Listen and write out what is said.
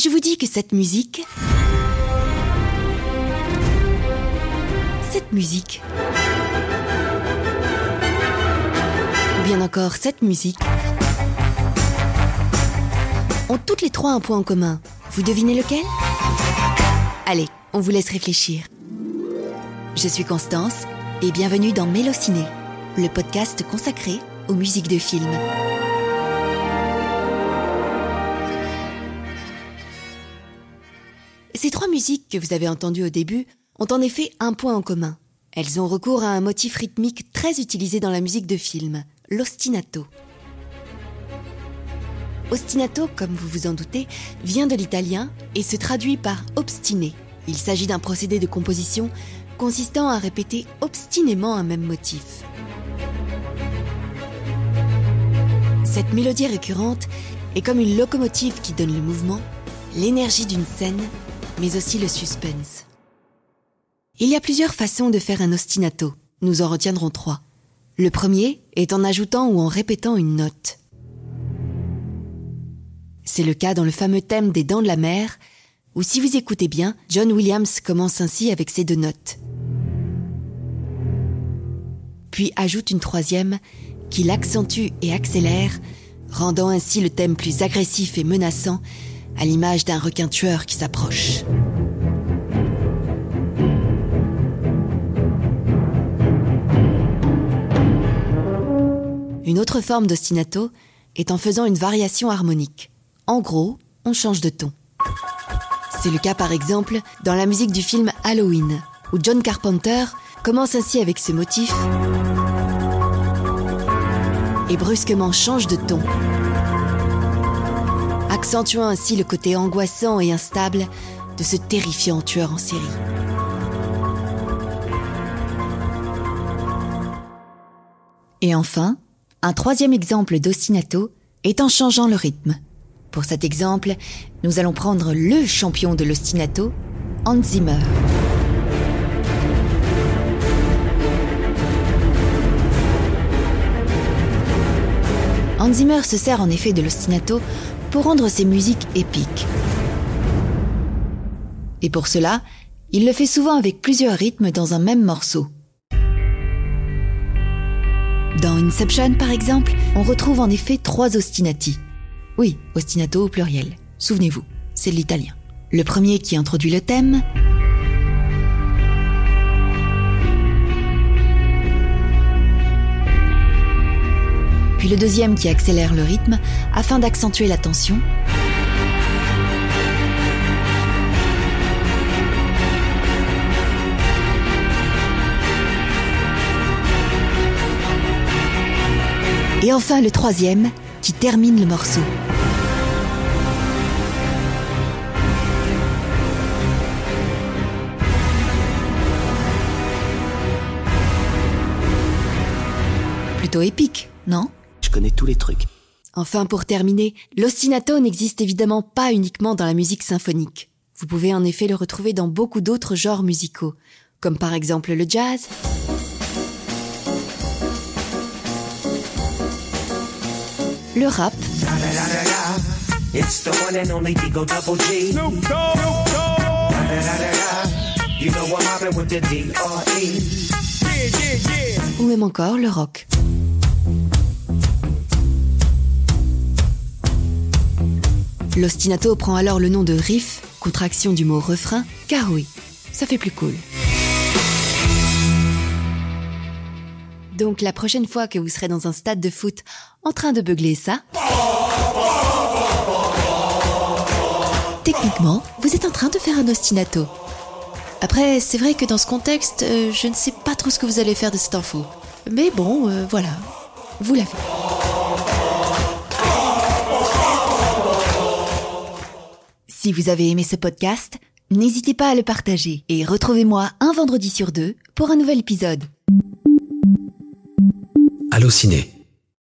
je vous dis que cette musique... Cette musique... Ou bien encore cette musique... Ont toutes les trois un point en commun. Vous devinez lequel? Allez, on vous laisse réfléchir. Je suis Constance et bienvenue dans Mélociné, le podcast consacré aux musiques de films. Musiques que vous avez entendues au début ont en effet un point en commun. Elles ont recours à un motif rythmique très utilisé dans la musique de film, l'ostinato. Ostinato, comme vous vous en doutez, vient de l'italien et se traduit par obstiné. Il s'agit d'un procédé de composition consistant à répéter obstinément un même motif. Cette mélodie récurrente est comme une locomotive qui donne le mouvement, l'énergie d'une scène, mais aussi le suspense. Il y a plusieurs façons de faire un ostinato. Nous en retiendrons trois. Le premier est en ajoutant ou en répétant une note. C'est le cas dans le fameux thème des Dents de la Mer, où si vous écoutez bien, John Williams commence ainsi avec ces deux notes. Puis ajoute une troisième qui l'accentue et accélère, rendant ainsi le thème plus agressif et menaçant, à l'image d'un requin tueur qui s'approche. Une autre forme d'ostinato est en faisant une variation harmonique. En gros, on change de ton. C'est le cas par exemple dans la musique du film Halloween, où John Carpenter commence ainsi avec ce motif et brusquement change de ton, accentuant ainsi le côté angoissant et instable de ce terrifiant tueur en série. Et enfin, un troisième exemple d'ostinato est en changeant le rythme. Pour cet exemple, nous allons prendre le champion de l'ostinato, Hans Zimmer. Hans Zimmer se sert en effet de l'ostinato pour rendre ses musiques épiques. Et pour cela, il le fait souvent avec plusieurs rythmes dans un même morceau. Dans Inception, par exemple, on retrouve en effet trois ostinati. Oui, ostinato au pluriel. Souvenez-vous, c'est l'italien. Le premier qui introduit le thème, puis le deuxième qui accélère le rythme afin d'accentuer la tension. Et enfin le troisième qui termine le morceau. Plutôt épique, non? Je connais tous les trucs. Enfin, pour terminer, l'ostinato n'existe évidemment pas uniquement dans la musique symphonique. Vous pouvez en effet le retrouver dans beaucoup d'autres genres musicaux, comme par exemple le jazz, le rap, ou même encore le rock. L'ostinato prend alors le nom de riff, contraction du mot refrain, car oui, ça fait plus cool. Donc la prochaine fois que vous serez dans un stade de foot en train de beugler ça, techniquement, vous êtes en train de faire un ostinato. Après, c'est vrai que dans ce contexte, euh, je ne sais pas trop ce que vous allez faire de cette info. Mais bon, euh, voilà, vous l'avez. Si vous avez aimé ce podcast, n'hésitez pas à le partager et retrouvez-moi un vendredi sur deux pour un nouvel épisode. Allô ciné.